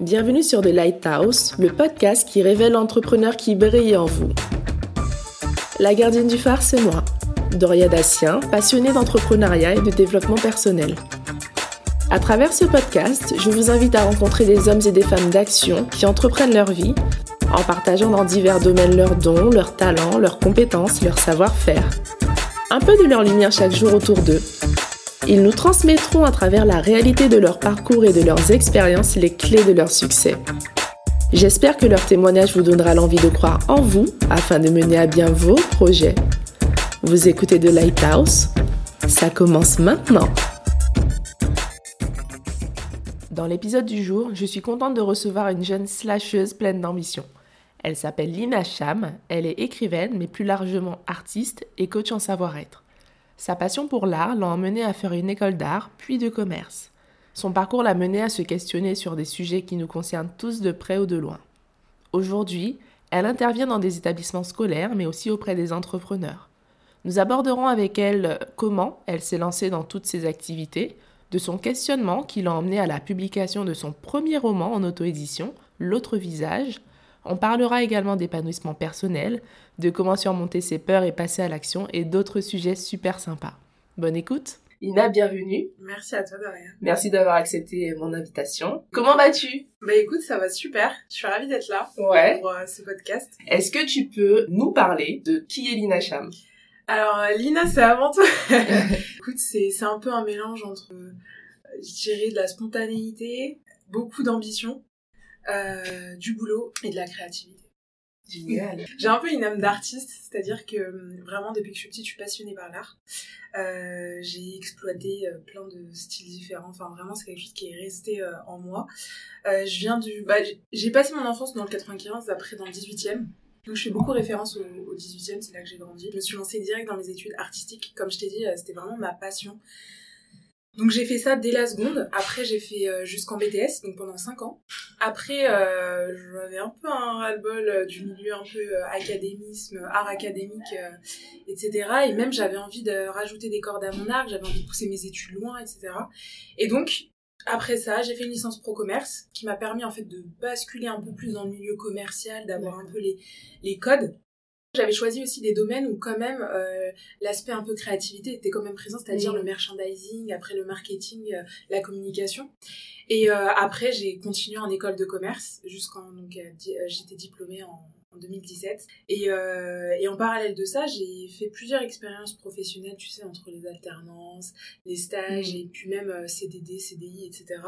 Bienvenue sur The Lighthouse, le podcast qui révèle l'entrepreneur qui brille en vous. La gardienne du phare, c'est moi, Doria Dassien, passionnée d'entrepreneuriat et de développement personnel. À travers ce podcast, je vous invite à rencontrer des hommes et des femmes d'action qui entreprennent leur vie en partageant dans divers domaines leurs dons, leurs talents, leurs compétences, leur savoir-faire. Un peu de leur lumière chaque jour autour d'eux. Ils nous transmettront à travers la réalité de leur parcours et de leurs expériences les clés de leur succès. J'espère que leur témoignage vous donnera l'envie de croire en vous afin de mener à bien vos projets. Vous écoutez The Lighthouse Ça commence maintenant. Dans l'épisode du jour, je suis contente de recevoir une jeune slasheuse pleine d'ambition. Elle s'appelle Lina Cham, elle est écrivaine, mais plus largement artiste et coach en savoir-être. Sa passion pour l'art l'a emmenée à faire une école d'art, puis de commerce. Son parcours l'a menée à se questionner sur des sujets qui nous concernent tous de près ou de loin. Aujourd'hui, elle intervient dans des établissements scolaires, mais aussi auprès des entrepreneurs. Nous aborderons avec elle comment elle s'est lancée dans toutes ces activités, de son questionnement qui l'a emmenée à la publication de son premier roman en auto-édition, L'autre visage, on parlera également d'épanouissement personnel, de comment surmonter ses peurs et passer à l'action et d'autres sujets super sympas. Bonne écoute Ina, bienvenue. Merci à toi, Daria. Merci d'avoir accepté mon invitation. Comment vas-tu? Bah écoute, ça va super. Je suis ravie d'être là ouais. pour euh, ce podcast. Est-ce que tu peux nous parler de qui est Lina Cham? Alors, euh, Lina, c'est avant tout... écoute, c'est un peu un mélange entre, euh, je dirais, de la spontanéité, beaucoup d'ambition, euh, du boulot et de la créativité. Génial. J'ai un peu une âme d'artiste, c'est-à-dire que hum, vraiment depuis que je suis petite, je suis passionnée par l'art. Euh, j'ai exploité euh, plein de styles différents. Enfin, vraiment, c'est quelque chose qui est resté euh, en moi. Euh, je viens du, bah, j'ai passé mon enfance dans le 95, après dans le 18e. Donc je fais beaucoup référence au, au 18e, c'est là que j'ai grandi. Je me suis lancée direct dans mes études artistiques. Comme je t'ai dit, c'était vraiment ma passion. Donc j'ai fait ça dès la seconde. Après j'ai fait euh, jusqu'en BTS, donc pendant 5 ans. Après euh, j'avais un peu un ras-le-bol euh, du milieu un peu euh, académisme, art académique, euh, etc. Et même j'avais envie de rajouter des cordes à mon arc, j'avais envie de pousser mes études loin, etc. Et donc après ça j'ai fait une licence pro commerce qui m'a permis en fait de basculer un peu plus dans le milieu commercial, d'avoir un peu les, les codes. J'avais choisi aussi des domaines où quand même euh, l'aspect un peu créativité était quand même présent, c'est-à-dire Mmh. le merchandising, après le marketing, euh, la communication. Et euh, après j'ai continué en école de commerce jusqu'en donc euh, di- euh, j'étais diplômée en, en 2017. Et, euh, et en parallèle de ça, j'ai fait plusieurs expériences professionnelles, tu sais, entre les alternances, les stages Mmh. et puis même euh, CDD, CDI, etc.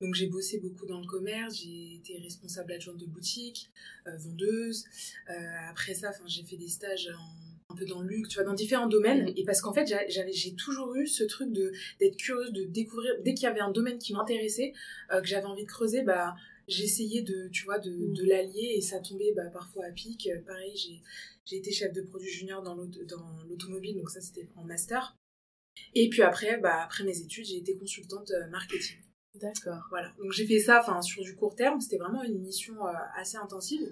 Donc j'ai bossé beaucoup dans le commerce, j'ai été responsable adjointe de boutique, euh, vendeuse. Euh, après ça, j'ai fait des stages en- un peu dans le luxe, tu vois, dans différents domaines. Mhm. Et parce qu'en fait, j'avais, j'ai toujours eu ce truc de d'être curieuse, de découvrir. Dès qu'il y avait un domaine qui m'intéressait, euh, que j'avais envie de creuser, bah j'essayais de, tu vois, de, Mhm. de l'allier et ça tombait bah, parfois à pic. Euh, pareil, j'ai, j'ai été chef de produit junior dans, dans l'automobile, donc ça c'était en master. Et puis après, bah, après mes études, j'ai été consultante euh, marketing. D'accord. Voilà. Donc j'ai fait ça enfin sur du court terme, c'était vraiment une mission euh, assez intensive.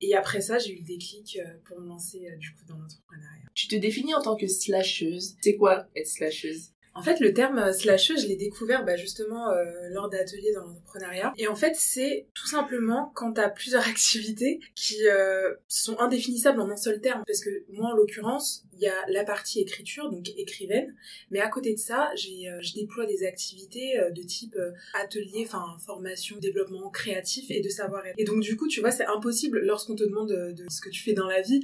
Et après ça, j'ai eu le déclic euh, pour me lancer euh, du coup dans l'entrepreneuriat. Tu te définis en tant que slasheuse. C'est quoi être slasheuse? En fait, le terme euh, slasheuse, je l'ai découvert bah, justement euh, lors d'ateliers dans l'entrepreneuriat. Et en fait, c'est tout simplement quand tu as plusieurs activités qui euh, sont indéfinissables en un seul terme. Parce que moi, en l'occurrence, il y a la partie écriture, donc écrivaine. Mais à côté de ça, j'ai, euh, je déploie des activités euh, de type euh, atelier, enfin formation, développement créatif et de savoir-être. Et donc du coup, tu vois, c'est impossible lorsqu'on te demande de, de ce que tu fais dans la vie.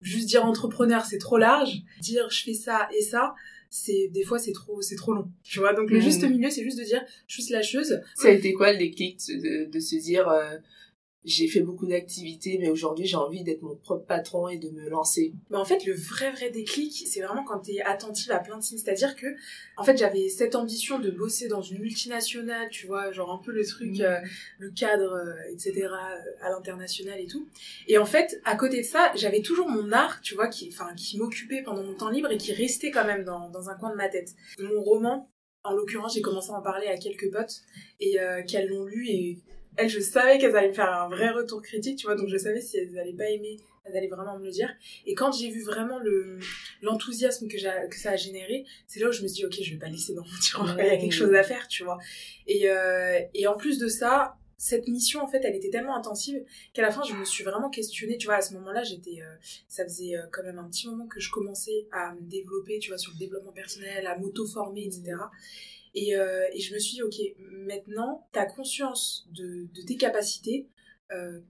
Juste dire entrepreneur, c'est trop large. Dire je fais ça et ça, c'est des fois c'est trop c'est trop long tu vois donc le Mhm. juste milieu c'est juste de dire je suis slasheuse Ça a été quoi le déclic de, de se dire euh, j'ai fait beaucoup d'activités, mais aujourd'hui j'ai envie d'être mon propre patron et de me lancer. Mais en fait, le vrai vrai déclic, c'est vraiment quand t'es attentive à plein de signes. C'est-à-dire que, en fait, j'avais cette ambition de bosser dans une multinationale, tu vois, genre un peu le truc, Mmh. euh, le cadre, euh, etc., euh, à l'international et tout. Et en fait, à côté de ça, j'avais toujours mon art, tu vois, qui, enfin, qui m'occupait pendant mon temps libre et qui restait quand même dans, dans un coin de ma tête. Mon roman, en l'occurrence, j'ai commencé à en parler à quelques potes et euh, qu'elles l'ont lu et elles, je savais qu'elles allaient me faire un vrai retour critique, tu vois, donc je savais si elles allaient pas aimer d'aller vraiment me le dire. Et quand j'ai vu vraiment le l'enthousiasme que, que ça a généré, c'est là où je me suis dit, ok, je vais pas laisser dans mon tiroir, il y a quelque chose à faire, tu vois. Et, euh, et en plus de ça, cette mission en fait elle était tellement intensive qu'à la fin je me suis vraiment questionnée tu vois à ce moment-là j'étais euh, ça faisait euh, quand même un petit moment que je commençais à me développer tu vois sur le développement personnel à m'auto-former etc et, euh, et je me suis dit ok maintenant t'as conscience de, de tes capacités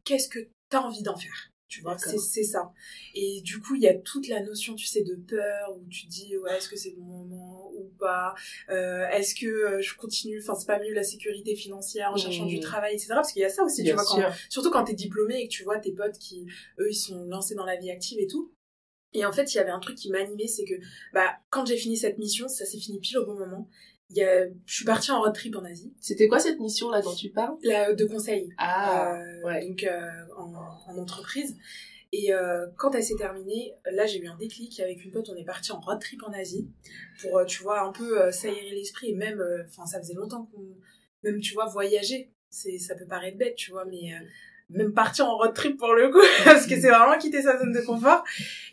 qu'est-ce que t'as envie d'en faire? Tu vois c'est ça. Et du coup il y a toute la notion tu sais de peur où tu dis ouais est-ce que c'est le bon moment ou pas? Euh, est-ce que euh, je continue? Enfin c'est pas mieux la sécurité financière en cherchant du travail etc parce qu'il y a ça aussi tu vois quand, surtout quand t'es diplômé et que tu vois tes potes qui eux ils sont lancés dans la vie active et tout. Et en fait, il y avait un truc qui m'animait, c'est que bah quand j'ai fini cette mission, ça s'est fini pile au bon moment y a, je suis partie en road trip en Asie. C'était quoi cette mission là dont tu parles? La de conseil. Ah, euh, ouais. Donc euh, en, en, entreprise. Et euh, quand elle s'est terminée, là j'ai eu un déclic avec une pote. On est parti en road trip en Asie pour, euh, tu vois, un peu euh, s'aérer l'esprit. Et même, euh, enfin, ça faisait longtemps qu'on, même, tu vois, voyager. C'est, ça peut paraître bête, tu vois, mais même partir en road trip pour le coup parce que c'est vraiment quitter sa zone de confort.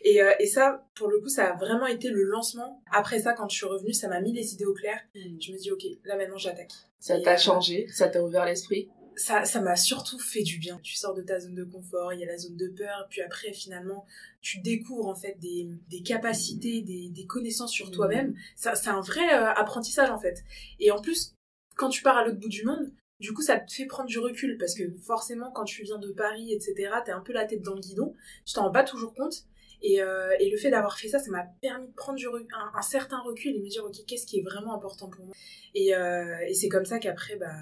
Et, euh, et ça pour le coup ça a vraiment été le lancement. Après ça quand je suis revenue ça m'a mis les idées au clair. Mm. je me dis ok là maintenant j'attaque. Ça t'a euh, changé ça t'a ouvert l'esprit? ça ça m'a surtout fait du bien. Tu sors de ta zone de confort il y a la zone de peur puis après finalement tu découvres en fait des, des capacités des, des connaissances sur mm. toi-même. Ça c'est un vrai euh, apprentissage en fait. Et en plus quand tu pars à l'autre bout du monde du coup, ça te fait prendre du recul parce que forcément, quand tu viens de Paris, etc., t'es un peu la tête dans le guidon. Tu t'en rends pas toujours compte. Et, euh, le fait d'avoir fait ça, ça m'a permis de prendre du un, certain recul et me dire, ok, qu'est-ce qui est vraiment important pour moi? Et, euh, et c'est comme ça qu'après, bah,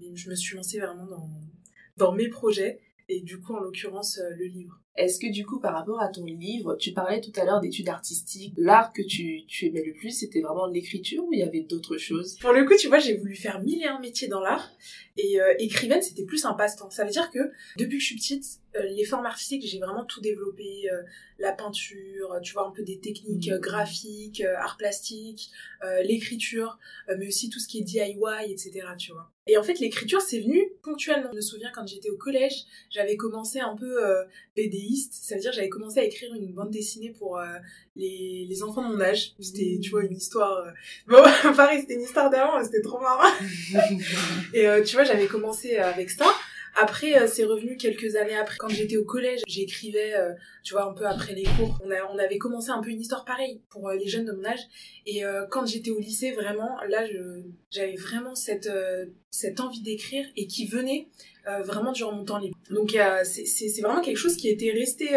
je me suis lancée vraiment dans, dans mes projets et du coup, en l'occurrence, euh, le livre. Est-ce que du coup, par rapport à ton livre, tu parlais tout à l'heure d'études artistiques, l'art que tu, tu aimais le plus, c'était vraiment l'écriture ou il y avait d'autres choses? Pour le coup, tu vois, j'ai voulu faire mille et un métiers dans l'art et euh, écrivaine, c'était plus un passe-temps. Ça veut dire que depuis que je suis petite, euh, les formes artistiques, j'ai vraiment tout développé, euh, la peinture, tu vois, un peu des techniques mmh. graphiques, art plastique, l'écriture, mais aussi tout ce qui est DIY, etc., tu vois. Et en fait, l'écriture, c'est venu ponctuellement. Je me souviens quand j'étais au collège, j'avais commencé un peu BDiste, ça veut dire j'avais commencé à écrire une bande dessinée pour les, les enfants de mon âge. C'était, tu vois, une histoire... Bon, pareil, c'était une histoire d'avant, c'était trop marrant. et tu vois, j'avais commencé avec ça. Après, euh, c'est revenu quelques années après. Quand j'étais au collège, j'écrivais, euh, tu vois, un peu après les cours. On, a, on avait commencé un peu une histoire pareille pour euh, les jeunes de mon âge. Et quand j'étais au lycée, vraiment, là, j'avais vraiment cette, cette envie d'écrire et qui venait vraiment durant mon temps libre. Donc, c'est vraiment quelque chose qui était resté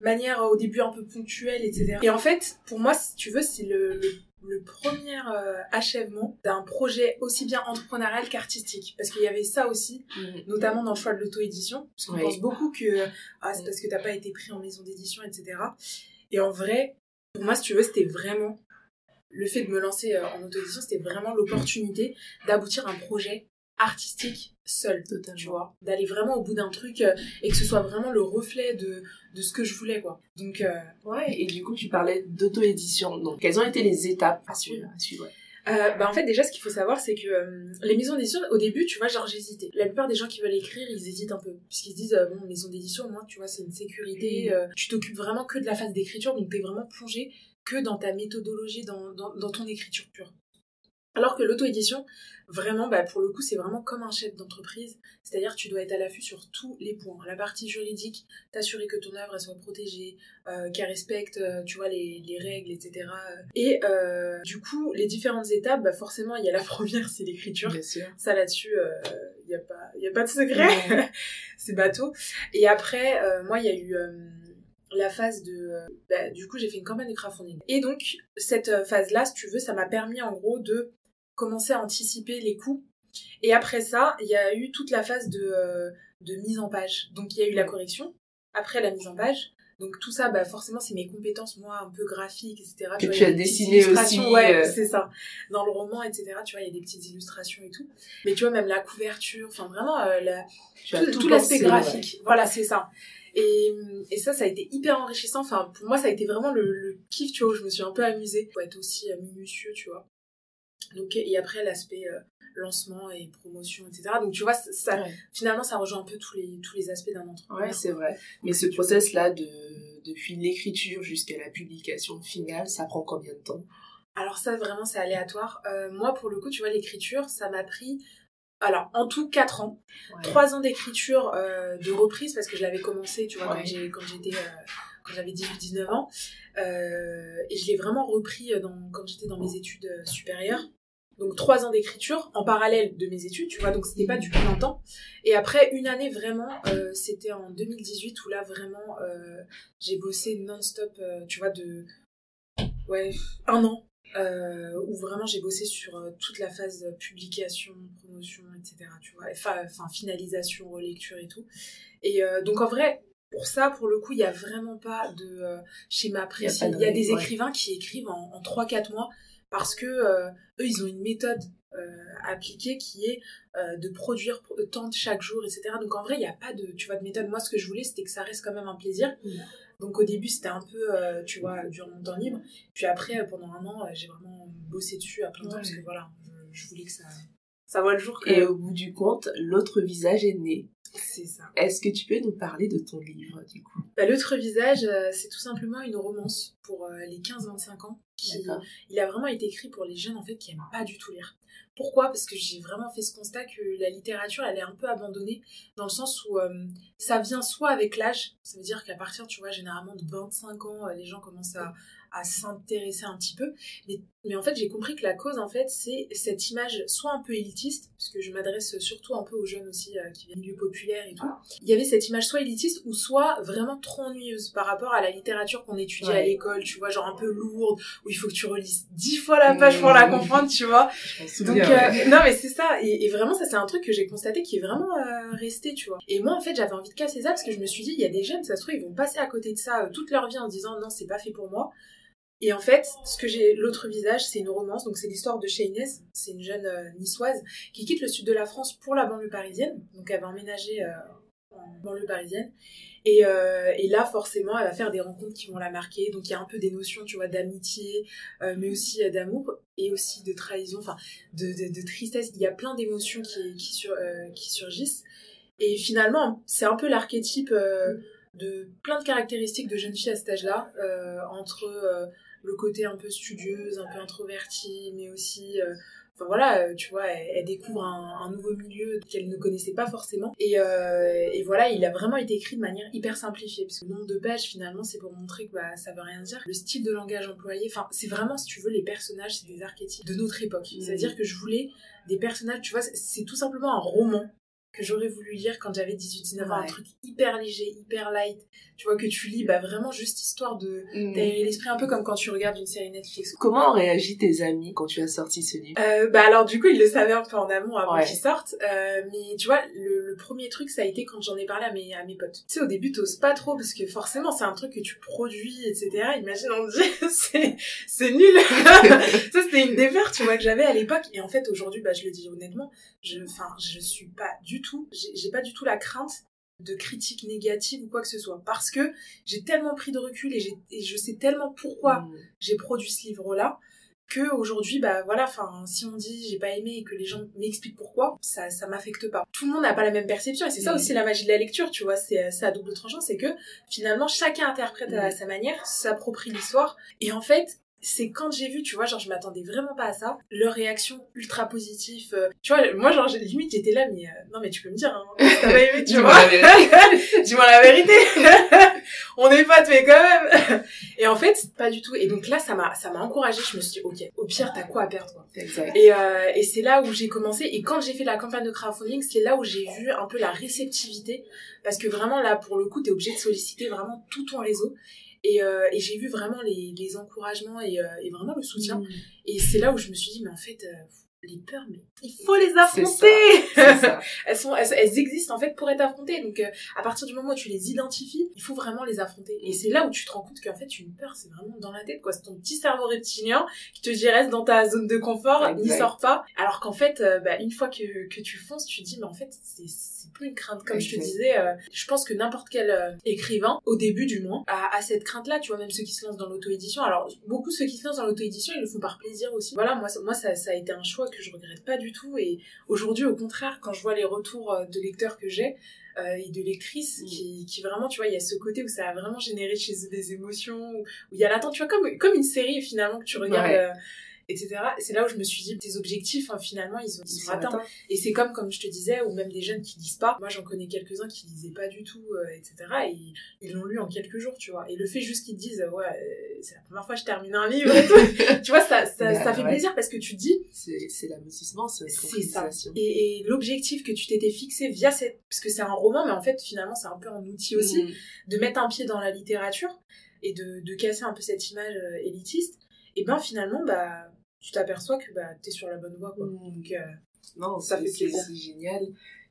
manière au début un peu ponctuelle, etc. Et en fait, pour moi, si tu veux, c'est le premier euh, achèvement d'un projet aussi bien entrepreneurial qu'artistique. Parce qu'il y avait ça aussi, mhm. notamment dans le choix de l'auto-édition. Parce qu'on pense beaucoup que ah, c'est parce que t'as pas été pris en maison d'édition, etc. Et en vrai, pour moi, si tu veux, c'était vraiment le fait de me lancer euh, en auto-édition, c'était vraiment l'opportunité d'aboutir à un projet artistique seul, Totalement. tu vois, d'aller vraiment au bout d'un truc euh, et que ce soit vraiment le reflet de, de ce que je voulais, quoi. Donc, euh, ouais, et du coup, tu parlais d'auto-édition, donc quelles ont été les étapes à suivre, euh, bah en fait déjà ce qu'il faut savoir c'est que les maisons d'édition au début tu vois genre j'hésitais. La plupart des gens qui veulent écrire ils hésitent un peu. Puisqu'ils se disent bon maison d'édition moi tu vois c'est une sécurité tu t'occupes vraiment que de la phase d'écriture donc t'es vraiment plongé que dans ta méthodologie dans, dans, dans ton écriture pure alors que l'auto-édition, vraiment, bah, pour le coup, c'est vraiment comme un chef d'entreprise. C'est-à-dire tu dois être à l'affût sur tous les points. La partie juridique, t'assurer que ton œuvre soit protégée, euh, qu'elle respecte, euh, tu vois, les, les, règles, etc. Et euh, du coup, les différentes étapes, bah, forcément, il y a la première, c'est l'écriture. Ça là-dessus, il n'y a pas, il a pas de secret. c'est bateau. Et après, moi, il y a eu la phase de... Bah, du coup, j'ai fait une campagne de crowdfunding. Et donc, cette phase-là, si tu veux, ça m'a permis en gros de commencer à anticiper les coûts. Et après ça, il y a eu toute la phase de, euh, de mise en page. Donc il y a eu la correction, après la mise en page. Donc tout ça, bah forcément, c'est mes compétences, moi, un peu graphiques, etc. Que tu, as dessiné aussi. Ouais, euh. c'est ça. Dans le roman, etc., tu vois, il y a des petites illustrations et tout. Mais tu vois, même la couverture, enfin vraiment, euh, la, tout, l'aspect graphique. Voilà, c'est ça. Et, et ça, ça a été hyper enrichissant. Enfin, pour moi, ça a été vraiment le, le kiff, tu vois, où je me suis un peu amusée. Faut être aussi minutieux, tu vois Donc, et après, l'aspect lancement et promotion, etc. Donc, tu vois, ça, finalement, ça rejoint un peu tous les, tous les aspects d'un entrepreneur. Ouais, c'est vrai. Mais ce process-là, de, depuis l'écriture jusqu'à la publication finale, ça prend combien de temps? Alors, ça, vraiment, c'est aléatoire. moi, pour le coup, tu vois, l'écriture, ça m'a pris alors en tout 4 ans. 3 ans d'écriture euh, de reprise parce que je l'avais commencé, tu vois, quand j'étais euh, quand j'avais 18-19 ans. Euh, et je l'ai vraiment repris dans, quand j'étais dans mes études supérieures. Donc 3 ans d'écriture en parallèle de mes études, tu vois, donc c'était pas du plein temps. Et après une année vraiment, c'était en 2018 où là vraiment j'ai bossé non-stop, tu vois, de ouais, un an euh, où vraiment j'ai bossé sur euh, toute la phase publication, promotion, etc. Tu vois, enfin, finalisation, relecture et tout. Et euh, donc en vrai, pour ça, pour le coup, il n'y a vraiment pas de schéma précis. Il y a, des écrivains qui écrivent en, en 3-4 mois parce que eux, ils ont une méthode appliquée qui est de produire tant chaque jour, etc. Donc en vrai, il n'y a pas de, tu vois, de méthode. Moi, ce que je voulais, c'était que ça reste quand même un plaisir. Donc au début, c'était un peu, euh, tu vois, durant mon temps libre. Puis après, euh, pendant un an, euh, j'ai vraiment bossé dessus à plein temps parce que voilà, je, voulais que ça, ça voit le jour. Et au bout du compte, l'autre visage est né. C'est ça. Est-ce que tu peux nous parler de ton livre, du coup? Bah, L'autre visage, c'est tout simplement une romance pour les 15-25 ans. Qui, il a vraiment été écrit pour les jeunes, en fait, qui aiment pas du tout lire. Pourquoi? Parce que j'ai vraiment fait ce constat que la littérature, elle est un peu abandonnée, dans le sens où euh, ça vient soit avec l'âge, ça veut dire qu'à partir, tu vois, généralement de 25 ans, euh, les gens commencent à, à s'intéresser un petit peu. Mais, mais en fait, j'ai compris que la cause, en fait, c'est cette image soit un peu élitiste, parce que je m'adresse surtout un peu aux jeunes aussi euh, qui viennent du populaire et tout. Il y avait cette image soit élitiste ou soit vraiment trop ennuyeuse par rapport à la littérature qu'on étudie à l'école, tu vois, genre un peu lourde, où il faut que tu relises dix fois la page pour la mmh. comprendre, tu vois. Donc, euh, non, mais c'est ça. Et, vraiment, ça, c'est un truc que j'ai constaté qui est vraiment euh, resté, tu vois. Et moi, en fait, j'avais envie de casser ça parce que je me suis dit, il y a des jeunes, ça se trouve, ils vont passer à côté de ça toute leur vie en disant, non, c'est pas fait pour moi. Et en fait, ce que j'ai, l'autre visage, c'est une romance. Donc, c'est l'histoire de Shayness. C'est une jeune euh, niçoise qui quitte le sud de la France pour la banlieue parisienne. Donc, elle va emménager euh, en banlieue parisienne. Et, euh, et, là, forcément, elle va faire des rencontres qui vont la marquer. Donc, il y a un peu des notions, tu vois, d'amitié, mais aussi d'amour et aussi de trahison, enfin, de, tristesse. Il y a plein d'émotions qui surgissent. Et finalement, c'est un peu l'archétype de plein de caractéristiques de jeune fille à cet âge-là, entre le côté un peu studieuse, un peu introvertie, mais aussi euh, enfin voilà euh, tu vois elle, découvre un, nouveau milieu qu'elle ne connaissait pas forcément. Et, euh, et, voilà il a vraiment été écrit de manière hyper simplifiée parce que le nombre de pages finalement c'est pour montrer que bah, ça veut rien dire. Le style de langage employé enfin c'est vraiment si tu veux les personnages c'est des archétypes de notre époque. Mmh. c'est à dire que je voulais des personnages tu vois c'est tout simplement un roman que j'aurais voulu lire quand j'avais 18-19 ans, un truc hyper léger, hyper light. Tu vois que tu lis bah vraiment juste histoire de mm. l'esprit un peu comme quand tu regardes une série Netflix. Comment ont réagi tes amis quand tu as sorti ce livre? Euh, Bah alors du coup ils le savaient un peu en amont avant qu'il sorte, euh, mais tu vois le, premier truc ça a été quand j'en ai parlé à mes à mes potes. Tu sais au début t'oses pas trop parce que forcément c'est un truc que tu produis etc. Imagine on dit c'est nul. ça c'était une défaite tu vois que j'avais à l'époque et en fait aujourd'hui bah je le dis honnêtement je enfin je suis pas du tout, j'ai pas du tout la crainte de critiques négatives ou quoi que ce soit parce que j'ai tellement pris de recul et, et je sais tellement pourquoi mmh. j'ai produit ce livre là que aujourd'hui bah voilà enfin si on dit j'ai pas aimé et que les gens m'expliquent pourquoi ça ça m'affecte pas tout le monde n'a pas la même perception et c'est ça mmh. aussi la magie de la lecture tu vois c'est ça à double tranchant c'est que finalement chacun interprète à mmh. sa manière s'approprie l'histoire et en fait c'est quand j'ai vu, tu vois, genre je m'attendais vraiment pas à ça, leur réaction ultra positive. Euh, tu vois, moi genre limite j'étais là, mais euh, non mais tu peux me dire, hein, t'as pas aimé, tu vois. Dis-moi la vérité. On est pas tués quand même. et en fait, pas du tout. Et donc là, ça m'a ça m'a encouragée. Je me suis dit, ok, au pire t'as quoi à perdre quoi. Et euh, et c'est là où j'ai commencé. Et quand j'ai fait la campagne de crowdfunding, c'est là où j'ai vu un peu la réceptivité, parce que vraiment là pour le coup t'es obligé de solliciter vraiment tout ton réseau. Et, euh, et j'ai vu vraiment les, les encouragements et, euh, et, vraiment le soutien. Mm. Et c'est là où je me suis dit, mais en fait, euh, les peurs, mais il faut les affronter. elles sont, elles, existent en fait pour être affrontées. Donc euh, à partir du moment où tu les identifies, il faut vraiment les affronter. Et c'est là où tu te rends compte qu'en fait une peur, c'est vraiment dans la tête, quoi. C'est ton petit cerveau reptilien qui te dit reste dans ta zone de confort, n'y sors pas. Alors qu'en fait, euh, bah, une fois que, que tu fonces, tu te dis mais en fait c'est plus une crainte. Comme je te disais, euh, je pense que n'importe quel écrivain, au début du moins, a, a cette crainte-là. Tu vois même ceux qui se lancent dans l'auto-édition. Alors beaucoup ceux qui se lancent dans l'auto-édition, ils le font par plaisir aussi. Voilà, moi moi ça, ça a été un choix que je regrette pas du tout. Et aujourd'hui, au contraire, quand je vois les retours euh, de lecteurs que j'ai, euh, et de lectrices mm. qui, qui vraiment, tu vois, il y a ce côté où ça a vraiment généré chez eux des émotions, où il y a l'attente, tu vois, comme, comme une série finalement que tu regardes. Euh, etc. C'est là où je me suis dit, tes objectifs, hein, finalement, ils, sont, ils sont atteints. Et c'est comme, comme je te disais, ou même des jeunes qui lisent pas. Moi, j'en connais quelques-uns qui lisaient pas du tout, euh, etc. Et ils l'ont lu en quelques jours, tu vois. Et le fait juste qu'ils disent, ouais, euh, c'est la première fois que je termine un livre tu vois, ça, ça, ça fait plaisir parce que tu dis. C'est l'aboutissement, c'est ça. Et, et l'objectif que tu t'étais fixé via cette. Parce que c'est un roman, mais en fait, finalement, c'est un peu un outil aussi mm. de mettre un pied dans la littérature et de, de casser un peu cette image euh, élitiste. Et ben finalement, bah tu t'aperçois que bah, tu es sur la bonne voie. Quoi. Mmh. Donc, euh, non, ça fait plaisir. C'est génial.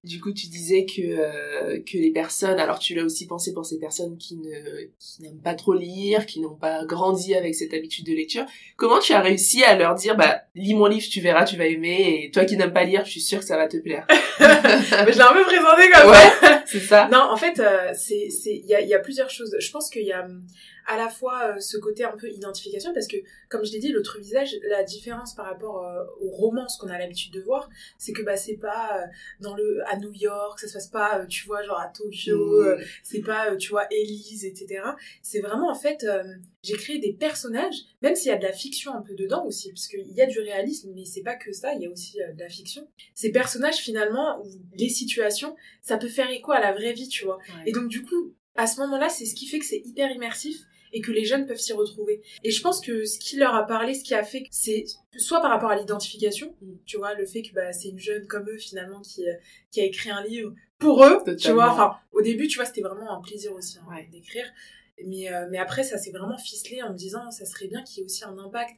Du coup, tu disais que euh, que les personnes, alors tu l'as aussi pensé pour ces personnes qui ne qui n'aiment pas trop lire, qui n'ont pas grandi avec cette habitude de lecture. Comment tu as réussi à leur dire, bah lis mon livre, tu verras, tu vas aimer, et toi qui n'aimes pas lire, je suis sûre que ça va te plaire. Mais je l'ai un peu présenté comme ouais, c'est ça. Non, en fait, euh, c'est c'est il y a il y a plusieurs choses. Je pense qu'il y a à la fois euh, ce côté un peu identification parce que comme je l'ai dit l'autre visage la différence par rapport euh, aux romans ce qu'on a l'habitude de voir c'est que bah c'est pas euh, dans le à New York ça se passe pas tu vois genre à Tokyo mmh. c'est pas tu vois Elise etc c'est vraiment en fait j'ai créé des personnages même s'il y a de la fiction un peu dedans aussi parce qu'il y a du réalisme mais c'est pas que ça il y a aussi de la fiction. Ces personnages finalement ou les situations ça peut faire écho à la vraie vie tu vois. Et donc du coup à ce moment-là, c'est ce qui fait que c'est hyper immersif et que les jeunes peuvent s'y retrouver. Et je pense que ce qui leur a parlé, ce qui a fait, c'est soit par rapport à l'identification, mm. tu vois, le fait que bah, c'est une jeune comme eux finalement qui, euh, qui a écrit un livre pour eux, tu vois. Enfin, au début, tu vois, c'était vraiment un plaisir aussi hein, d'écrire. Mais, euh, mais après, ça s'est vraiment ficelé en me disant, ça serait bien qu'il y ait aussi un impact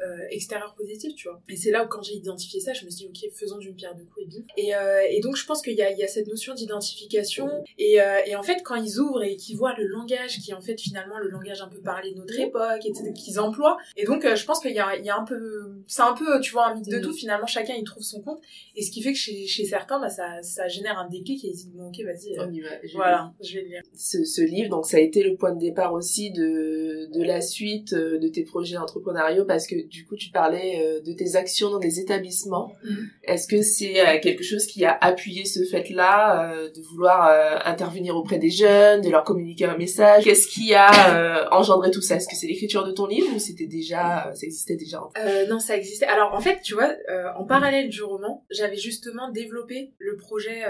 euh, extérieur positif, tu vois. Et c'est là où quand j'ai identifié ça, je me suis dit, ok, faisons d'une pierre deux coups et bim. Et, euh, et donc je pense qu'il y a, il y a cette notion d'identification. Et, euh, et en fait, quand ils ouvrent et qu'ils voient le langage qui est en fait finalement le langage un peu parlé de notre époque, et qu'ils emploient. Et donc je pense qu'il y a, il y a un peu, c'est un peu, tu vois, un mythe de mm. tout. Finalement, chacun il trouve son compte. Et ce qui fait que chez, chez certains, bah, ça, ça génère un déclic et ils disent, bon, ok, vas-y. On y va. voilà, je vais le lire. Ce, ce livre, donc ça a été le point de départ aussi de, de la suite de tes projets entrepreneuriaux parce que du coup, tu parlais euh, de tes actions dans des établissements. Mm. Est-ce que c'est euh, quelque chose qui a appuyé ce fait-là euh, de vouloir intervenir auprès des jeunes, de leur communiquer un message? Qu'est-ce qui a engendré tout ça? Est-ce que c'est l'écriture de ton livre ou c'était déjà, ça existait déjà Non, ça existait. Alors en fait, tu vois, en parallèle du roman, j'avais justement développé le projet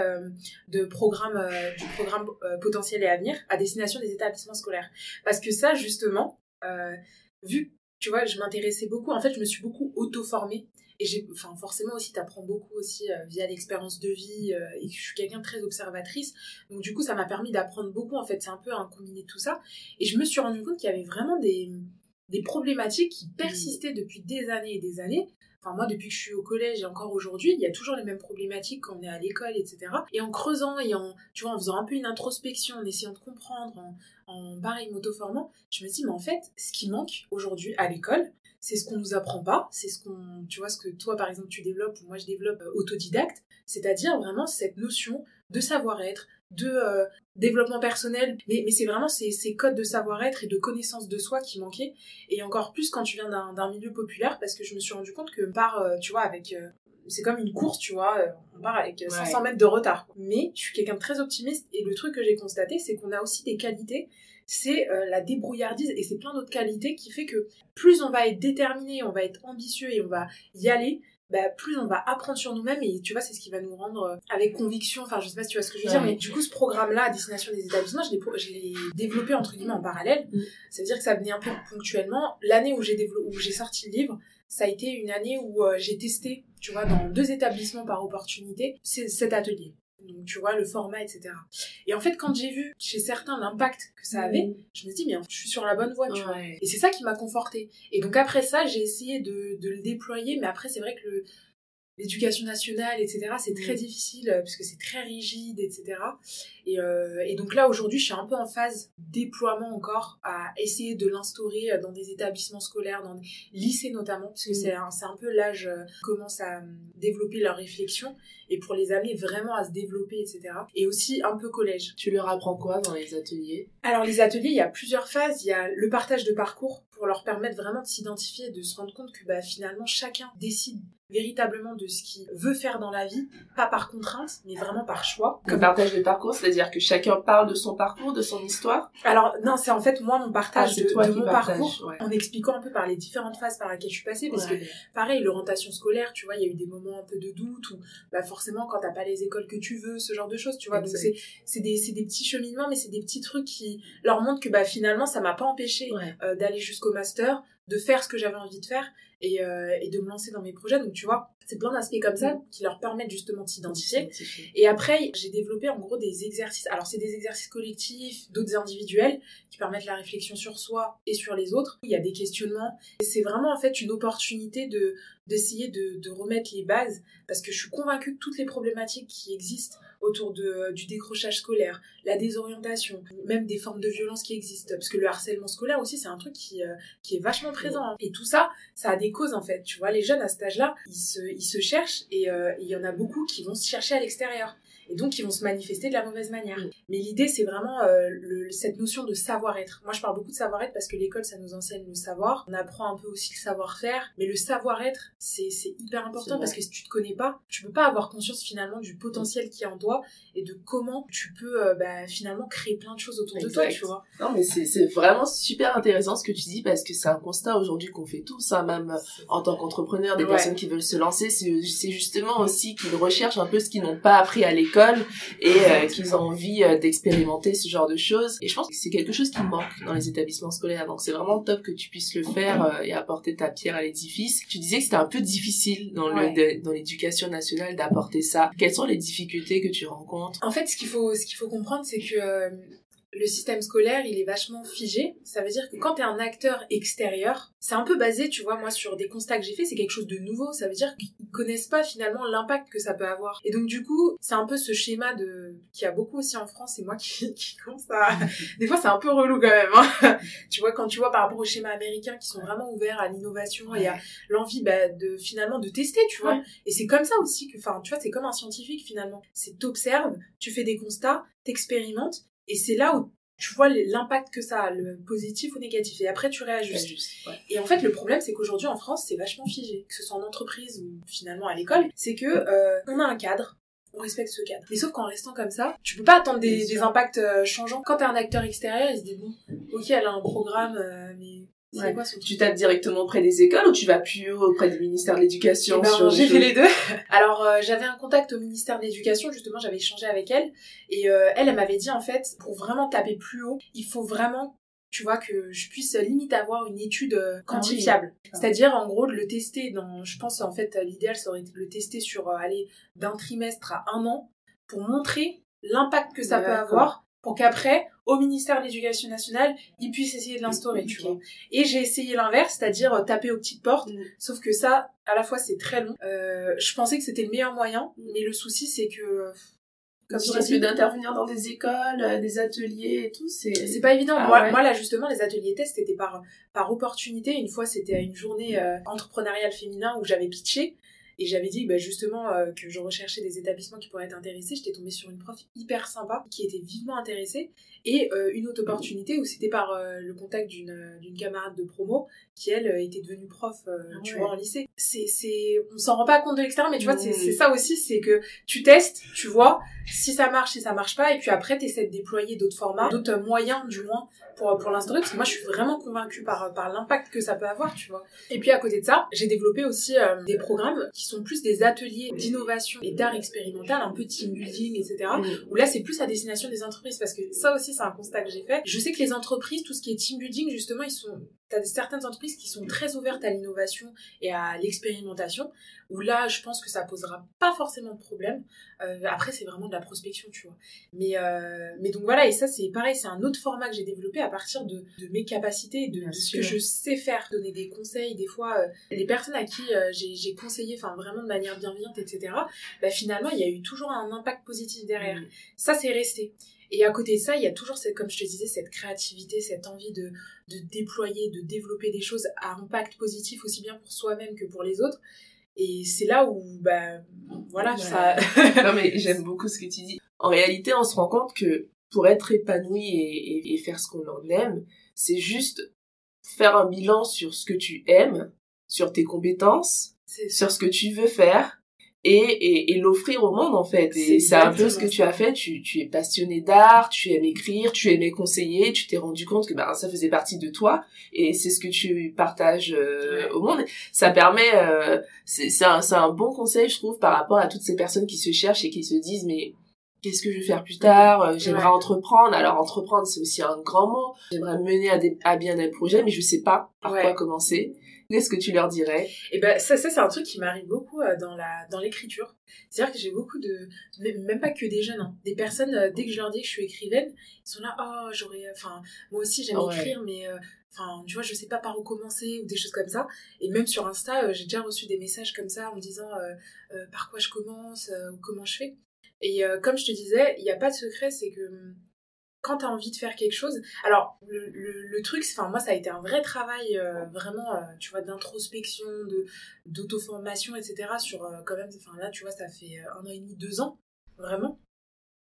de programme du programme potentiel et avenir à destination des établissements scolaires. Parce que ça, justement, vu tu vois, je m'intéressais beaucoup. En fait, je me suis beaucoup auto-formée. Et j'ai, enfin, forcément aussi, t'apprends beaucoup aussi euh, via l'expérience de vie. Euh, et je suis quelqu'un de très observatrice. Donc, du coup, ça m'a permis d'apprendre beaucoup. En fait, c'est un peu un combiné de tout ça. Et je me suis rendu compte qu'il y avait vraiment des, des problématiques qui persistaient depuis des années et des années. Enfin, moi, depuis que je suis au collège et encore aujourd'hui, il y a toujours les mêmes problématiques quand on est à l'école, etc. Et en creusant et en, tu vois, en faisant un peu une introspection, en essayant de comprendre, en, en pareil m'auto-formant, je me dis, mais en fait, ce qui manque aujourd'hui à l'école, c'est ce qu'on nous apprend pas, c'est ce qu'on, tu vois, ce que toi, par exemple, tu développes ou moi je développe euh, autodidacte, c'est-à-dire vraiment cette notion de savoir-être, de euh, développement personnel, mais, mais c'est vraiment ces, ces, codes de savoir-être et de connaissance de soi qui manquaient, et encore plus quand tu viens d'un milieu populaire, parce que je me suis rendu compte que par, euh, tu vois, avec... c'est comme une course, tu vois, on part avec 500 mètres de retard. Mais je suis quelqu'un de très optimiste, et le truc que j'ai constaté, c'est qu'on a aussi des qualités. C'est la débrouillardise et c'est plein d'autres qualités qui fait que plus on va être déterminé, on va être ambitieux et on va y aller, bah, plus on va apprendre sur nous-mêmes et tu vois c'est ce qui va nous rendre euh, avec conviction. Enfin je sais pas si tu vois ce que je veux dire mais du coup ce programme là à destination des établissements je l'ai développé entre guillemets en parallèle. Mm. ça veut dire que ça venait un peu ponctuellement. L'année où j'ai où j'ai sorti le livre ça a été une année où euh, j'ai testé tu vois dans deux établissements par opportunité cet atelier donc tu vois le format etc et en fait quand j'ai vu chez certains l'impact que ça avait mm. je me dis mais je suis sur la bonne voie tu vois. Et c'est ça qui m'a confortée. Et donc après ça j'ai essayé de, de le déployer mais après c'est vrai que le l'éducation nationale, etc. C'est très difficile parce que c'est très rigide, etc. Et, et donc là, aujourd'hui, je suis un peu en phase déploiement encore à essayer de l'instaurer dans des établissements scolaires, dans des lycées notamment, parce que c'est un, un peu l'âge commence à développer leur réflexion et pour les amener vraiment à se développer, etc. Et aussi un peu collège. Tu leur apprends quoi dans les ateliers? Alors les ateliers, il y a plusieurs phases. Il y a le partage de parcours pour leur permettre vraiment de s'identifier et de se rendre compte que bah, finalement chacun décide véritablement de ce qu'il veut faire dans la vie, pas par contrainte, mais vraiment par choix. Le partage de parcours, c'est-à-dire que chacun parle de son parcours, de son histoire? Alors non, c'est en fait moi mon partage ah, de, mon parcours, en expliquant un peu par les différentes phases par lesquelles je suis passée, parce que pareil, l'orientation scolaire, tu vois, il y a eu des moments un peu de doute, ou bah forcément quand t'as pas les écoles que tu veux, ce genre de choses, tu vois, donc c'est, des, c'est des petits cheminements, mais c'est des petits trucs qui leur montrent que bah finalement ça m'a pas empêché euh, d'aller jusqu'au master, de faire ce que j'avais envie de faire, et, euh, et de me lancer dans mes projets. Donc tu vois, c'est plein d'aspects comme ça qui leur permettent justement de s'identifier. Et après, j'ai développé en gros des exercices. Alors c'est des exercices collectifs, d'autres individuels qui permettent la réflexion sur soi et sur les autres. Il y a des questionnements. Et c'est vraiment en fait une opportunité de d'essayer de, de remettre les bases parce que je suis convaincue que toutes les problématiques qui existent autour de, euh, du décrochage scolaire, la désorientation, même des formes de violence qui existent, parce que le harcèlement scolaire aussi c'est un truc qui, euh, qui est vachement présent. Hein. Et tout ça, ça a des causes en fait. Tu vois, les jeunes à cet âge-là, ils se, ils se cherchent et euh, il y en a beaucoup qui vont se chercher à l'extérieur et donc ils vont se manifester de la mauvaise manière. Mm. Mais l'idée, c'est vraiment euh, le, cette notion de savoir-être. Moi, je parle beaucoup de savoir-être parce que l'école, ça nous enseigne le savoir. On apprend un peu aussi le savoir-faire, mais le savoir-être, c'est hyper important parce que si tu te connais pas, tu peux pas avoir conscience finalement du potentiel qui est en toi et de comment tu peux euh, bah, finalement créer plein de choses autour de toi, tu vois. Non, mais c'est vraiment super intéressant ce que tu dis parce que c'est un constat aujourd'hui qu'on fait tous, hein, même en tant qu'entrepreneur, des personnes qui veulent se lancer, c'est justement aussi qu'ils recherchent un peu ce qu'ils n'ont pas appris à l'école et euh, qu'ils ont envie euh, d'expérimenter ce genre de choses. Et je pense que c'est quelque chose qui manque dans les établissements scolaires. Donc c'est vraiment top que tu puisses le faire euh, et apporter ta pierre à l'édifice. Tu disais que c'était un peu difficile dans le dans l'éducation nationale d'apporter ça. Quelles sont les difficultés que tu rencontres? En fait, ce qu'il faut ce qu'il faut comprendre, c'est que le système scolaire, il est vachement figé. Ça veut dire que quand tu es un acteur extérieur, c'est un peu basé, tu vois, moi, sur des constats que j'ai faits, c'est quelque chose de nouveau. Ça veut dire qu'ils connaissent pas finalement l'impact que ça peut avoir. Et donc, du coup, c'est un peu ce schéma de qui a beaucoup aussi en France, et moi qui, qui commence à... Des fois, c'est un peu relou quand même. Hein. tu vois, quand tu vois par rapport au schéma américain qui sont vraiment ouverts à l'innovation et à l'envie bah, de finalement de tester, tu vois. Et c'est comme ça aussi que, enfin, tu vois, c'est comme un scientifique finalement. C'est t'observes, tu fais des constats, t'expérimentes, et c'est là où tu vois l'impact que ça a, le positif ou négatif. Et après, tu réajustes. Et en fait, le problème, c'est qu'aujourd'hui, en France, c'est vachement figé. Que ce soit en entreprise ou finalement à l'école, c'est que euh, on a un cadre. On respecte ce cadre. Mais sauf qu'en restant comme ça, tu peux pas attendre des, des impacts euh, changeants. Quand t'es un acteur extérieur, il se dit bon, ok, elle a un programme, euh, mais tu tapes directement auprès des écoles ou tu vas plus auprès du ministère de l'Éducation eh ben, J'ai fait les deux. Alors euh, j'avais un contact au ministère de l'Éducation, justement j'avais échangé avec elle et euh, elle, elle m'avait dit en fait pour vraiment taper plus haut, il faut vraiment tu vois que je puisse limite avoir une étude euh, quantifiable. Ah C'est-à-dire en gros de le tester dans je pense en fait l'idéal été de le tester sur aller d'un trimestre à un an pour montrer l'impact que ça peut avoir pour qu'après, au ministère de l'Éducation nationale, ils puissent essayer de l'instaurer, tu vois. Et j'ai essayé l'inverse, c'est-à-dire euh, taper aux petites portes, mm. sauf que ça, à la fois, c'est très long. Euh, je pensais que c'était le meilleur moyen, mm. mais le souci, c'est que... Comme tu risques d'intervenir dans des écoles, euh, des ateliers et tout, c'est... C'est pas évident. Ah moi, moi, là, justement, les ateliers tests, c'était par, par opportunité. Une fois, c'était à une journée euh, entrepreneuriale féminin où j'avais pitché. Et j'avais dit bah, justement euh, que je recherchais des établissements qui pourraient être intéressés. J'étais tombée sur une prof hyper sympa qui était vivement intéressée. Et euh, une autre opportunité où c'était par le contact d'une d'une camarade de promo qui, elle, était devenue prof, ah tu vois, en lycée. C'est, c'est, on s'en rend pas compte de l'extérieur, mais tu vois, c'est, c'est ça aussi, c'est que tu testes, tu vois, si ça marche, si ça marche pas, et puis après, tu essaies de déployer d'autres formats, d'autres moyens, du moins, pour, pour l'instaurer, parce que moi, je suis vraiment convaincue par, par l'impact que ça peut avoir, tu vois. Et puis, à côté de ça, j'ai développé aussi des programmes qui sont plus des ateliers d'innovation et d'art expérimental, un peu team building, etc. Mm. Où là, c'est plus à destination des entreprises parce que ça aussi, c'est un constat que j'ai fait. Je sais que les entreprises, tout ce qui est team building, justement, ils sont as certaines entreprises qui sont très ouvertes à l'innovation et à l'expérimentation, où là, je pense que ça posera pas forcément de problème. Euh, après, c'est vraiment de la prospection, tu vois. Mais, euh, mais donc voilà, et ça, c'est pareil, c'est un autre format que j'ai développé à partir de, de mes capacités, de, de ce que je sais faire, donner des conseils. Des fois, euh, les personnes à qui j'ai conseillé, enfin vraiment de manière bienveillante, etc., bah, finalement, il y a eu toujours un impact positif derrière. Mm. Ça, c'est resté. Et à côté de ça, il y a toujours, cette, comme je te disais, cette créativité, cette envie de, de déployer, de développer des choses à impact positif aussi bien pour soi-même que pour les autres. Et c'est là où, bah, voilà, ça... non mais j'aime beaucoup ce que tu dis. En réalité, on se rend compte que pour être épanoui et, et faire ce qu'on en aime, c'est juste faire un bilan sur ce que tu aimes, sur tes compétences, sur ce que tu veux faire et, et, et l'offrir au monde en fait. Et c'est un peu ce que tu as fait. Tu, tu es passionné d'art, tu aimes écrire, tu aimais conseiller, tu t'es rendu compte que bah, ça faisait partie de toi et c'est ce que tu partages euh, au monde. Ça permet, euh, c'est un, un bon conseil je trouve par rapport à toutes ces personnes qui se cherchent et qui se disent mais qu'est-ce que je vais faire plus tard? Euh, J'aimerais entreprendre. Alors entreprendre c'est aussi un grand mot. J'aimerais mener à, des, à bien un projet mais je sais pas par quoi commencer. Qu'est-ce que tu leur dirais? Et eh ben ça, ça c'est un truc qui m'arrive beaucoup euh, dans la dans l'écriture. C'est-à-dire que j'ai beaucoup de même pas que des jeunes, hein, des personnes euh, dès que je leur dis que je suis écrivaine, ils sont là oh j'aurais enfin moi aussi j'aime écrire mais euh, enfin tu vois je sais pas par où commencer ou des choses comme ça. Et même sur Insta j'ai déjà reçu des messages comme ça en me disant par quoi je commence ou comment je fais. Et comme je te disais il n'y a pas de secret c'est que hum, quand tu as envie de faire quelque chose, alors le, truc, enfin moi ça a été un vrai travail euh, vraiment, euh, tu vois, d'introspection, d'auto-formation, etc. Sur euh, quand même, enfin là tu vois ça fait un an et demi, deux ans, vraiment.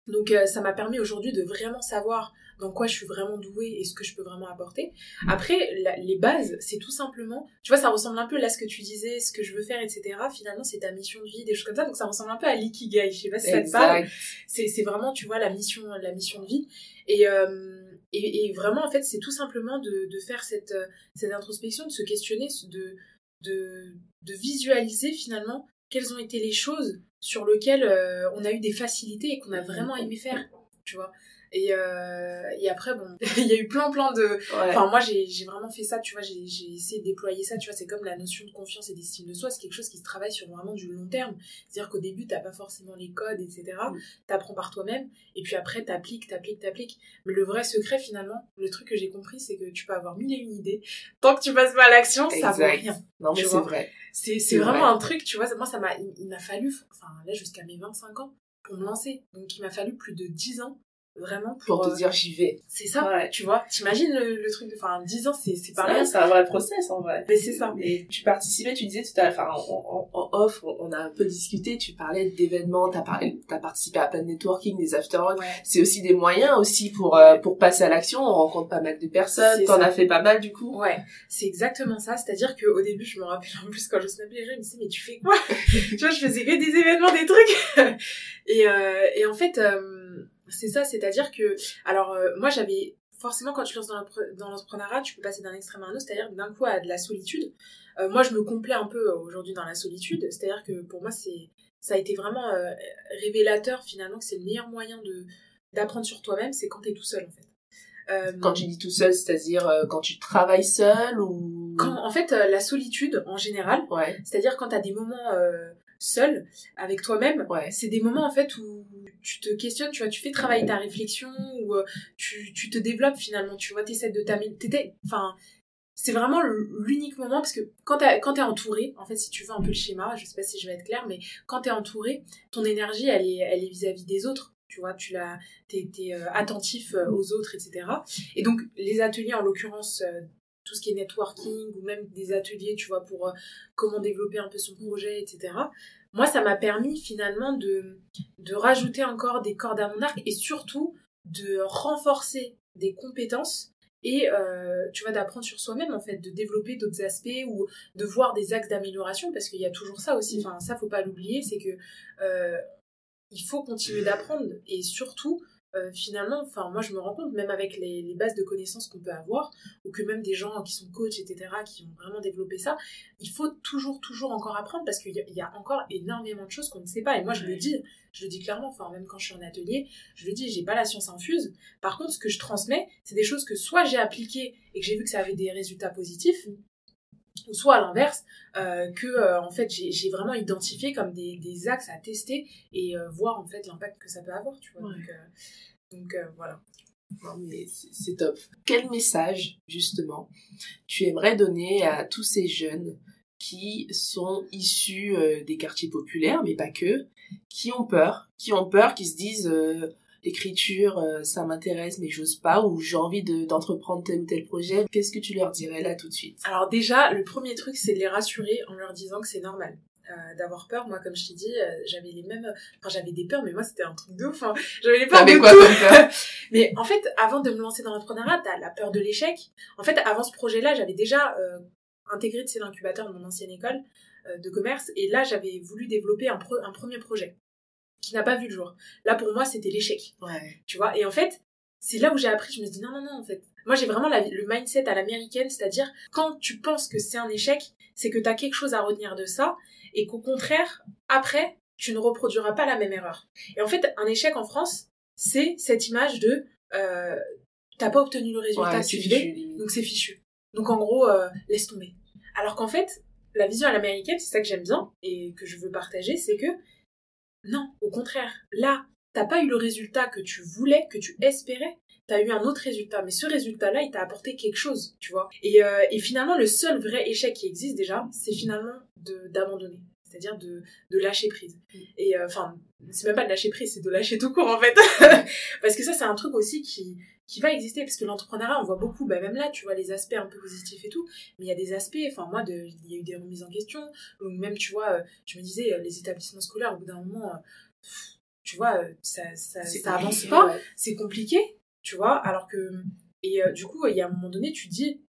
Donc ça m'a permis aujourd'hui de vraiment savoir dans quoi je suis vraiment douée et ce que je peux vraiment apporter. Après, les bases, c'est tout simplement, tu vois, ça ressemble un peu là ce que tu disais, ce que je veux faire, etc. Finalement, c'est ta mission de vie, des choses comme ça. Donc ça ressemble un peu à l'ikigai. Je sais pas si ça te parle. C'est vraiment, tu vois, la mission, la mission de vie. Et, euh, et, et, vraiment, en fait, c'est tout simplement de, de faire cette, euh, cette introspection, de se questionner, de, de, de visualiser finalement quelles ont été les choses sur lesquelles euh, on a eu des facilités et qu'on a vraiment aimé faire, tu vois. Et, euh, et après, bon, il y a eu plein, plein de... Enfin, moi, j'ai vraiment fait ça, tu vois, j'ai essayé de déployer ça, tu vois, c'est comme la notion de confiance et d'estime de soi, c'est quelque chose qui se travaille sur vraiment du long terme. C'est-à-dire qu'au début, t'as pas forcément les codes, etc. Mm. T'apprends par toi-même, et puis après, t'appliques, t'appliques, t'appliques. Mais le vrai secret, finalement, le truc que j'ai compris, c'est que tu peux avoir mille et une idées. Tant que tu passes pas à l'action, ça vaut rien. Non, mais c'est vrai. C'est vraiment un truc, tu vois, moi, ça m'a, il, m'a fallu, enfin, là, jusqu'à mes 25 ans, pour me lancer. Donc, il m'a fallu plus de 10 ans vraiment pour, te euh, dire j'y vais. c'est ça. Tu vois t'imagines le, le truc de enfin 10 ans c'est c'est pas rien. c'est un vrai process en vrai. Mais c'est ça. Et tu participais tu disais tout à l'heure enfin en, en, off on, a un peu discuté tu parlais d'événements t'as parlé t'as participé à plein de networking des after c'est aussi des moyens aussi pour euh, pour passer à l'action. On rencontre pas mal de personnes t'en as fait pas mal du coup. Ouais c'est exactement ça. C'est à dire que au début je me rappelle en plus quand je snappais les gens ils me disaient mais tu fais quoi? Tu vois je faisais que des événements des trucs. Et euh, et en fait c'est ça, c'est-à-dire que, alors euh, moi j'avais forcément quand tu lances dans l'entrepreneuriat, tu peux passer d'un extrême à un autre, c'est-à-dire d'un coup à de la solitude. Euh, moi je me complais un peu euh, aujourd'hui dans la solitude, c'est-à-dire que pour moi c'est ça a été vraiment révélateur finalement que c'est le meilleur moyen de d'apprendre sur toi-même, c'est quand tu es tout seul en fait. quand tu dis tout seul, c'est-à-dire quand tu travailles seul ou quand en fait la solitude en général, ouais. c'est-à-dire quand tu as des moments seul avec toi-même, ouais. c'est des moments en fait où tu te questionnes, tu vois, tu fais travailler ta réflexion ou euh, tu, tu te développes finalement, tu vois, t'essaies de t'améliorer. Enfin, c'est vraiment l'unique moment parce que quand t'es quand entouré, en fait, si tu veux un peu le schéma, je sais pas si je vais être claire, mais quand t'es entouré, ton énergie, elle est elle est vis-à-vis des autres. Tu vois, tu l'as, t'es, t'es euh, attentif euh, aux autres, etc. Et donc, les ateliers, en l'occurrence, tout ce qui est networking ou même des ateliers, tu vois, pour comment développer un peu son projet, etc moi, ça m'a permis finalement de, de rajouter encore des cordes à mon arc et surtout de renforcer des compétences et euh, tu vois d'apprendre sur soi-même en fait de développer d'autres aspects ou de voir des axes d'amélioration parce qu'il y a toujours ça aussi. Enfin ça faut pas l'oublier c'est que euh, il faut continuer d'apprendre et surtout euh, finalement, enfin moi je me rends compte, même avec les, les bases de connaissances qu'on peut avoir, ou que même des gens qui sont coachs, etc., qui ont vraiment développé ça, il faut toujours, toujours encore apprendre parce qu'il y, y a encore énormément de choses qu'on ne sait pas. Et moi je le dis, je le dis clairement, enfin même quand je suis en atelier, je le dis, j'ai pas la science infuse. Par contre, ce que je transmets, c'est des choses que soit j'ai appliquées et que j'ai vu que ça avait des résultats positifs, ou soit à l'inverse, euh, que euh, en fait j'ai vraiment identifié comme des, des axes à tester et euh, voir en fait l'impact que ça peut avoir, tu vois. Ouais. Donc, euh, donc euh, voilà. Non, mais c'est c'est top. Quel message, justement, tu aimerais donner à tous ces jeunes qui sont issus euh, des quartiers populaires, mais pas que, qui ont peur, qui ont peur, qui se disent euh, l'écriture, euh, ça m'intéresse, mais j'ose pas, ou j'ai envie de- d'entreprendre tel ou tel projet. Qu'est-ce que tu leur dirais là tout de suite? Alors déjà, le premier truc, c'est de les rassurer en leur disant que c'est normal. euh, d'avoir peur moi comme je t'ai dit euh, j'avais les mêmes enfin j'avais des peurs mais moi c'était un truc de ouf hein. j'avais les peurs de quoi tout peur? Mais en fait avant de me lancer dans l'entrepreneuriat t'as la peur de l'échec en fait avant ce projet là j'avais déjà euh, intégré tu sais, l'incubateur de mon ancienne école de commerce et là j'avais voulu développer un, pro- un premier projet qui n'a pas vu le jour là pour moi c'était l'échec Ouais. tu vois? Et en fait, c'est là où j'ai appris, je me dit non, non, non, en fait. Moi, j'ai vraiment la- le mindset à l'américaine, c'est-à-dire, quand tu penses que c'est un échec, c'est que tu as quelque chose à retenir de ça, et qu'au contraire, après, tu ne reproduiras pas la même erreur. Et en fait, un échec en France, c'est cette image de, euh, t'as pas obtenu le résultat que c'est tu voulais, donc c'est fichu. Donc en gros, euh, laisse tomber. Alors qu'en fait, la vision à l'américaine, c'est ça que j'aime bien et que je veux partager, c'est que non, au contraire, là, t'as pas eu le résultat que tu voulais, que tu espérais, t'as eu un autre résultat, mais ce résultat-là, il t'a apporté quelque chose, tu vois. Et, euh, et finalement, le seul vrai échec qui existe déjà, c'est finalement d'abandonner, c'est-à-dire de, de lâcher prise. Et euh, enfin, c'est même pas de lâcher prise, c'est de lâcher tout court en fait, parce que ça, c'est un truc aussi qui qui va exister parce que l'entrepreneuriat on voit beaucoup bah même là tu vois les aspects un peu positifs et tout mais il y a des aspects enfin moi de il y a eu des remises en question ou même tu vois euh, je me disais euh, les établissements scolaires au bout d'un moment euh, tu vois ça ça, ça avance pas ouais. c'est compliqué tu vois alors que et euh, du coup il y a un moment donné tu te dis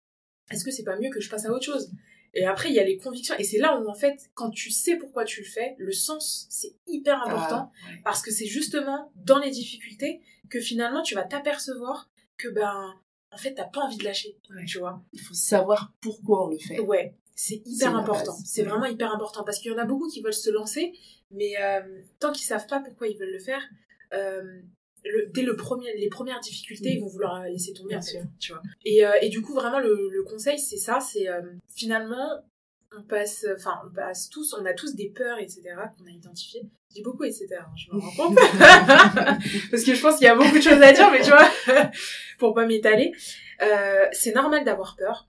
est-ce que c'est pas mieux que je passe à autre chose? Et après il y a les convictions. Et c'est là où en fait quand tu sais pourquoi tu le fais le sens c'est hyper important. Ah, ouais. parce que c'est justement dans les difficultés que finalement tu vas t'apercevoir que ben en fait t'as pas envie de lâcher Ouais. tu vois. Il faut savoir pourquoi on le fait. ouais c'est hyper important. c'est vraiment hyper important. Parce qu'il y en a beaucoup qui veulent se lancer mais euh, tant qu'ils savent pas pourquoi ils veulent le faire euh, le- dès le premier, les premières difficultés, ils vont vouloir laisser tomber, Bien en fait, sûr. tu vois. Et, euh, et du coup, vraiment, le, le conseil, c'est ça, c'est euh, finalement, on passe, enfin, on passe tous, on a tous des peurs, etc., qu'on a identifiées. Je dis beaucoup, etc., hein, je me rends compte. Parce que je pense qu'il y a beaucoup de choses à dire, mais tu vois, pour pas m'étaler. Euh, c'est normal d'avoir peur.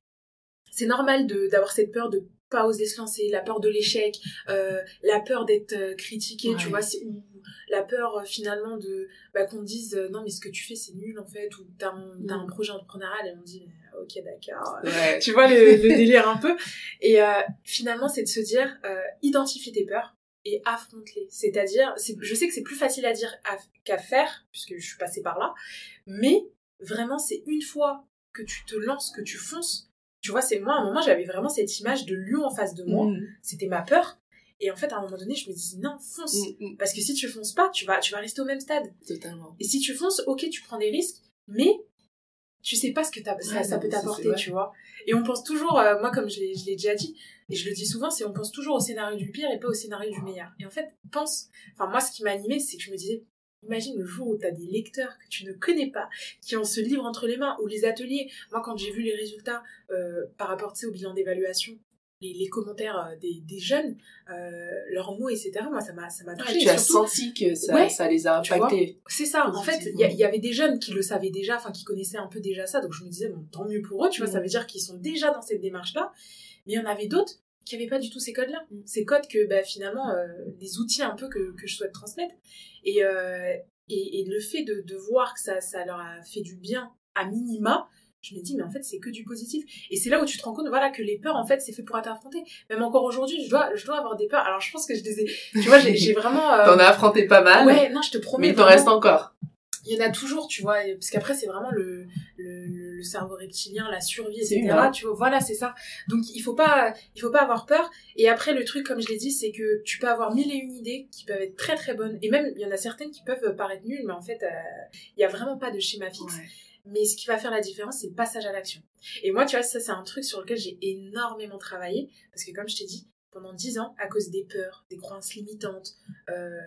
C'est normal d'avoir cette peur de pas oser se lancer, la peur de l'échec, euh, la peur d'être euh, critiqué, tu vois, ou la peur euh, finalement de bah, qu'on dise non mais ce que tu fais c'est nul en fait, ou t'as un, Mm. projet entrepreneurial et on dit ok d'accord, Ouais. tu vois le, le délire un peu. Et euh, finalement, c'est de se dire, euh, identifie tes peurs et affronte-les. C'est-à-dire, c'est- je sais que c'est plus facile à dire qu'à faire, puisque je suis passée par là, mais vraiment, c'est une fois que tu te lances, que tu fonces. Tu vois, c'est moi, à un moment, j'avais vraiment cette image de lion en face de moi. Mm, C'était ma peur. Et en fait, à un moment donné, je me disais, non, fonce. mm, mm. Parce que si tu fonces pas, tu vas, tu vas rester au même stade. Totalement. Et si tu fonces, ok, tu prends des risques, mais tu sais pas ce que ça, ça non, peut t'apporter, tu vois. Et on pense toujours, euh, moi comme je l'ai déjà dit, et je le dis souvent, c'est on pense toujours au scénario du pire et pas au scénario du meilleur. Et en fait, pense, enfin moi ce qui m'a animé, c'est que je me disais, imagine le jour où t'as des lecteurs que tu ne connais pas, qui ont ce livre entre les mains, ou les ateliers. Moi quand j'ai vu les résultats euh, par rapport tu au bilan d'évaluation, les, les commentaires euh, des, des jeunes, euh, leurs mots, etc., moi ça m'a ça m'a touché. tu as surtout, senti que ça, Ouais, ça les a tu impactés. c'est ça, en fait, il y, avait des jeunes qui le savaient déjà, enfin qui connaissaient un peu déjà ça, donc je me disais, bon, tant mieux pour eux, tu vois, ça veut dire qu'ils sont déjà dans cette démarche-là, mais il y en avait d'autres qui n'avaient pas du tout ces codes-là. Mhm. Ces codes que, bah, finalement, euh, les outils un peu que, que je souhaite transmettre. Et, euh, et, et le fait de, de voir que ça, ça leur a fait du bien à minima, je me dis, mais en fait, c'est que du positif. Et c'est là où tu te rends compte, voilà, que les peurs, en fait, c'est fait pour être affronté. Même encore aujourd'hui, je dois, je dois avoir des peurs. Alors, je pense que je les ai, tu vois, j'ai vraiment, euh, T'en as affronté pas mal, Ouais, non, je te promets. mais il t'en reste encore. il y en a toujours, tu vois, parce qu'après c'est vraiment le cerveau reptilien, la survie, etc. Tu vois, voilà, c'est ça. Donc il faut pas, il faut pas avoir peur. Et après, le truc, comme je l'ai dit, c'est que tu peux avoir mille et une idées qui peuvent être très très bonnes. Et même, il y en a certaines qui peuvent paraître nulles, mais en fait, il y a vraiment pas de schéma fixe. Mais ce qui va faire la différence, c'est le passage à l'action. Et moi, tu vois, ça, c'est un truc sur lequel j'ai énormément travaillé. Parce que, comme je t'ai dit, pendant dix ans, à cause des peurs, des croyances limitantes, euh,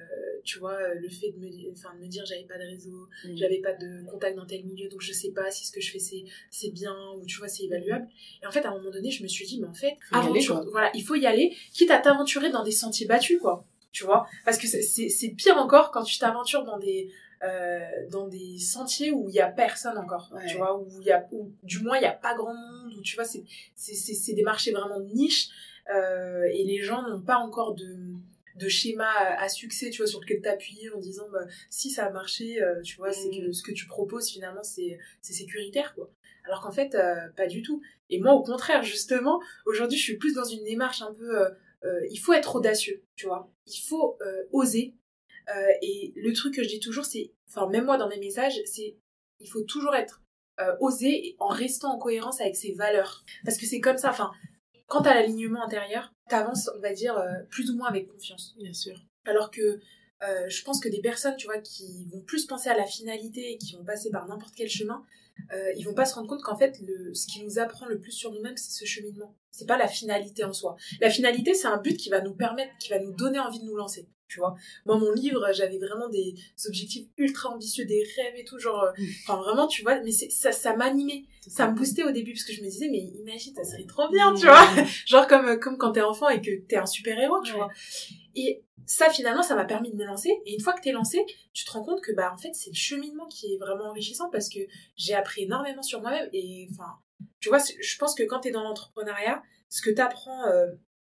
tu vois, le fait de me, enfin, de me dire j'avais pas de réseau, mm. j'avais pas de contact dans tel milieu, donc je sais pas si ce que je fais c'est, c'est bien ou tu vois, c'est évaluable. Et en fait, à un moment donné, je me suis dit, mais en fait, voilà, il faut y aller, quitte à t'aventurer dans des sentiers battus, quoi. Tu vois, parce que c'est pire encore quand tu t'aventures dans des euh, dans des sentiers où il y a personne encore tu vois où il y a où, du moins il y a pas grand monde où tu vois c'est c'est des marchés vraiment de niche euh, et les gens n'ont pas encore de de schéma à succès tu vois sur lequel t'appuyer en disant bah, si ça a marché euh, tu vois c'est que mm. ce que tu proposes finalement c'est sécuritaire quoi alors qu'en fait pas du tout et moi au contraire justement aujourd'hui je suis plus dans une démarche un peu il faut être audacieux tu vois il faut oser euh, et le truc que je dis toujours, c'est, enfin même moi dans mes messages, c'est il faut toujours être euh, osé en restant en cohérence avec ses valeurs. Parce que c'est comme ça, enfin, quand t'as l'alignement intérieur, t'avances, on va dire, euh, plus ou moins avec confiance. Bien sûr. Alors que je pense que des personnes, tu vois, qui vont plus penser à la finalité et qui vont passer par n'importe quel chemin, euh, ils vont pas se rendre compte qu'en fait, le, ce qui nous apprend le plus sur nous-mêmes, c'est ce cheminement. C'est pas la finalité en soi. La finalité, c'est un but qui va nous permettre, qui va nous donner envie de nous lancer tu vois. Moi, mon livre, j'avais vraiment des objectifs ultra ambitieux, des rêves et tout, genre, euh, enfin, vraiment, tu vois, mais ça, ça m'animait, ça me boostait au début, parce que je me disais, mais imagine, ça serait trop bien, tu vois. genre, comme, comme quand t'es enfant et que t'es un super-héros, tu vois. Et ça, finalement, ça m'a permis de me lancer. Et une fois que t'es lancé, tu te rends compte que, bah, en fait, c'est le cheminement qui est vraiment enrichissant parce que j'ai appris énormément sur moi-même. Et, enfin, tu vois, je pense que quand t'es dans l'entrepreneuriat, ce que t'apprends euh,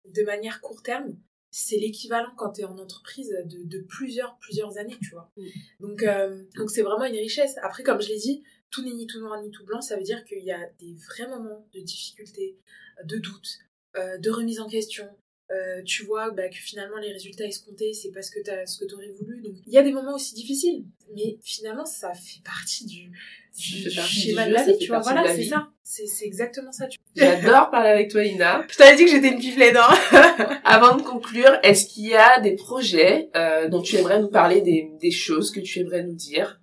de manière court terme, c'est l'équivalent quand tu es en entreprise de, de, plusieurs plusieurs années tu vois. Mm. donc euh, donc c'est vraiment une richesse. Après comme je l'ai dit tout n'est ni tout noir ni tout blanc. Ça veut dire qu'il y a des vrais moments de difficulté de doute euh, de remise en question. Euh, tu vois bah, que finalement les résultats escomptés c'est t'as ce que tu aurais voulu. Donc il y a des moments aussi difficiles mais finalement ça fait partie du, du schéma de la vie tu vois voilà c'est ça. C'est exactement ça j'adore parler avec toi Ina. Je t'avais dit que j'étais une piflette hein avant de conclure est-ce qu'il y a des projets euh, dont tu aimerais nous parler des, des choses que tu aimerais nous dire?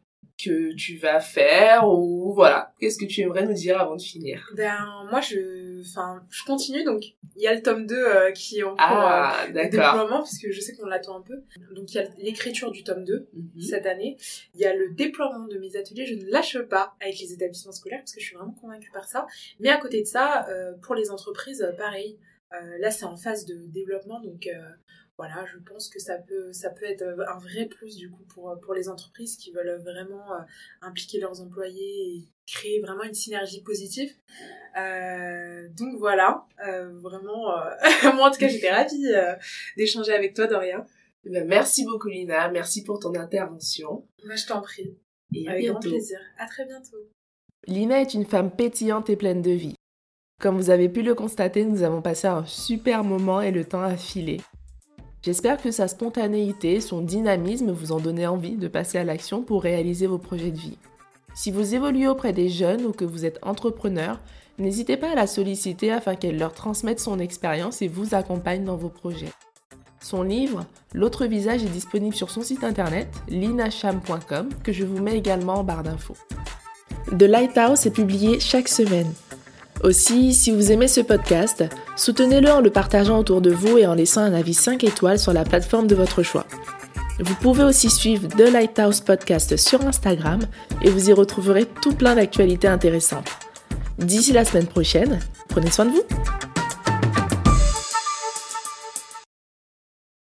Que tu vas faire ou voilà. Qu'est-ce que tu aimerais nous dire avant de finir? Ben moi je enfin je continue donc il y a le tome 2 euh, qui est en cours ah, euh, déploiement parce que je sais qu'on l'attend un peu. Donc il y a l'écriture du tome 2 mhm. cette année. Il y a le déploiement de mes ateliers. Je ne lâche pas avec les établissements scolaires parce que je suis vraiment convaincue par ça. Mais à côté de ça euh, pour les entreprises pareil. Là c'est en phase de développement donc voilà, je pense que ça peut, ça peut être un vrai plus du coup pour, pour les entreprises qui veulent vraiment euh, impliquer leurs employés et créer vraiment une synergie positive. Euh, donc voilà, euh, vraiment, moi en tout cas j'étais ravie d'échanger avec toi Doria. Eh ben, merci beaucoup Lina, merci pour ton intervention. Je t'en prie. Et avec grand plaisir. À très bientôt. Lina est une femme pétillante et pleine de vie. Comme vous avez pu le constater, nous avons passé un super moment et le temps a filé. J'espère que sa spontanéité, son dynamisme vous ont donné envie de passer à l'action pour réaliser vos projets de vie. Si vous évoluez auprès des jeunes ou que vous êtes entrepreneur, n'hésitez pas à la solliciter afin qu'elle leur transmette son expérience et vous accompagne dans vos projets. Son livre, L'autre visage, est disponible sur son site internet linacham.com que je vous mets également en barre d'infos. The Lighthouse est publié chaque semaine. Aussi, si vous aimez ce podcast, soutenez-le en le partageant autour de vous et en laissant un avis 5 étoiles sur la plateforme de votre choix. Vous pouvez aussi suivre The Lighthouse Podcast sur Instagram et vous y retrouverez tout plein d'actualités intéressantes. D'ici la semaine prochaine, prenez soin de vous.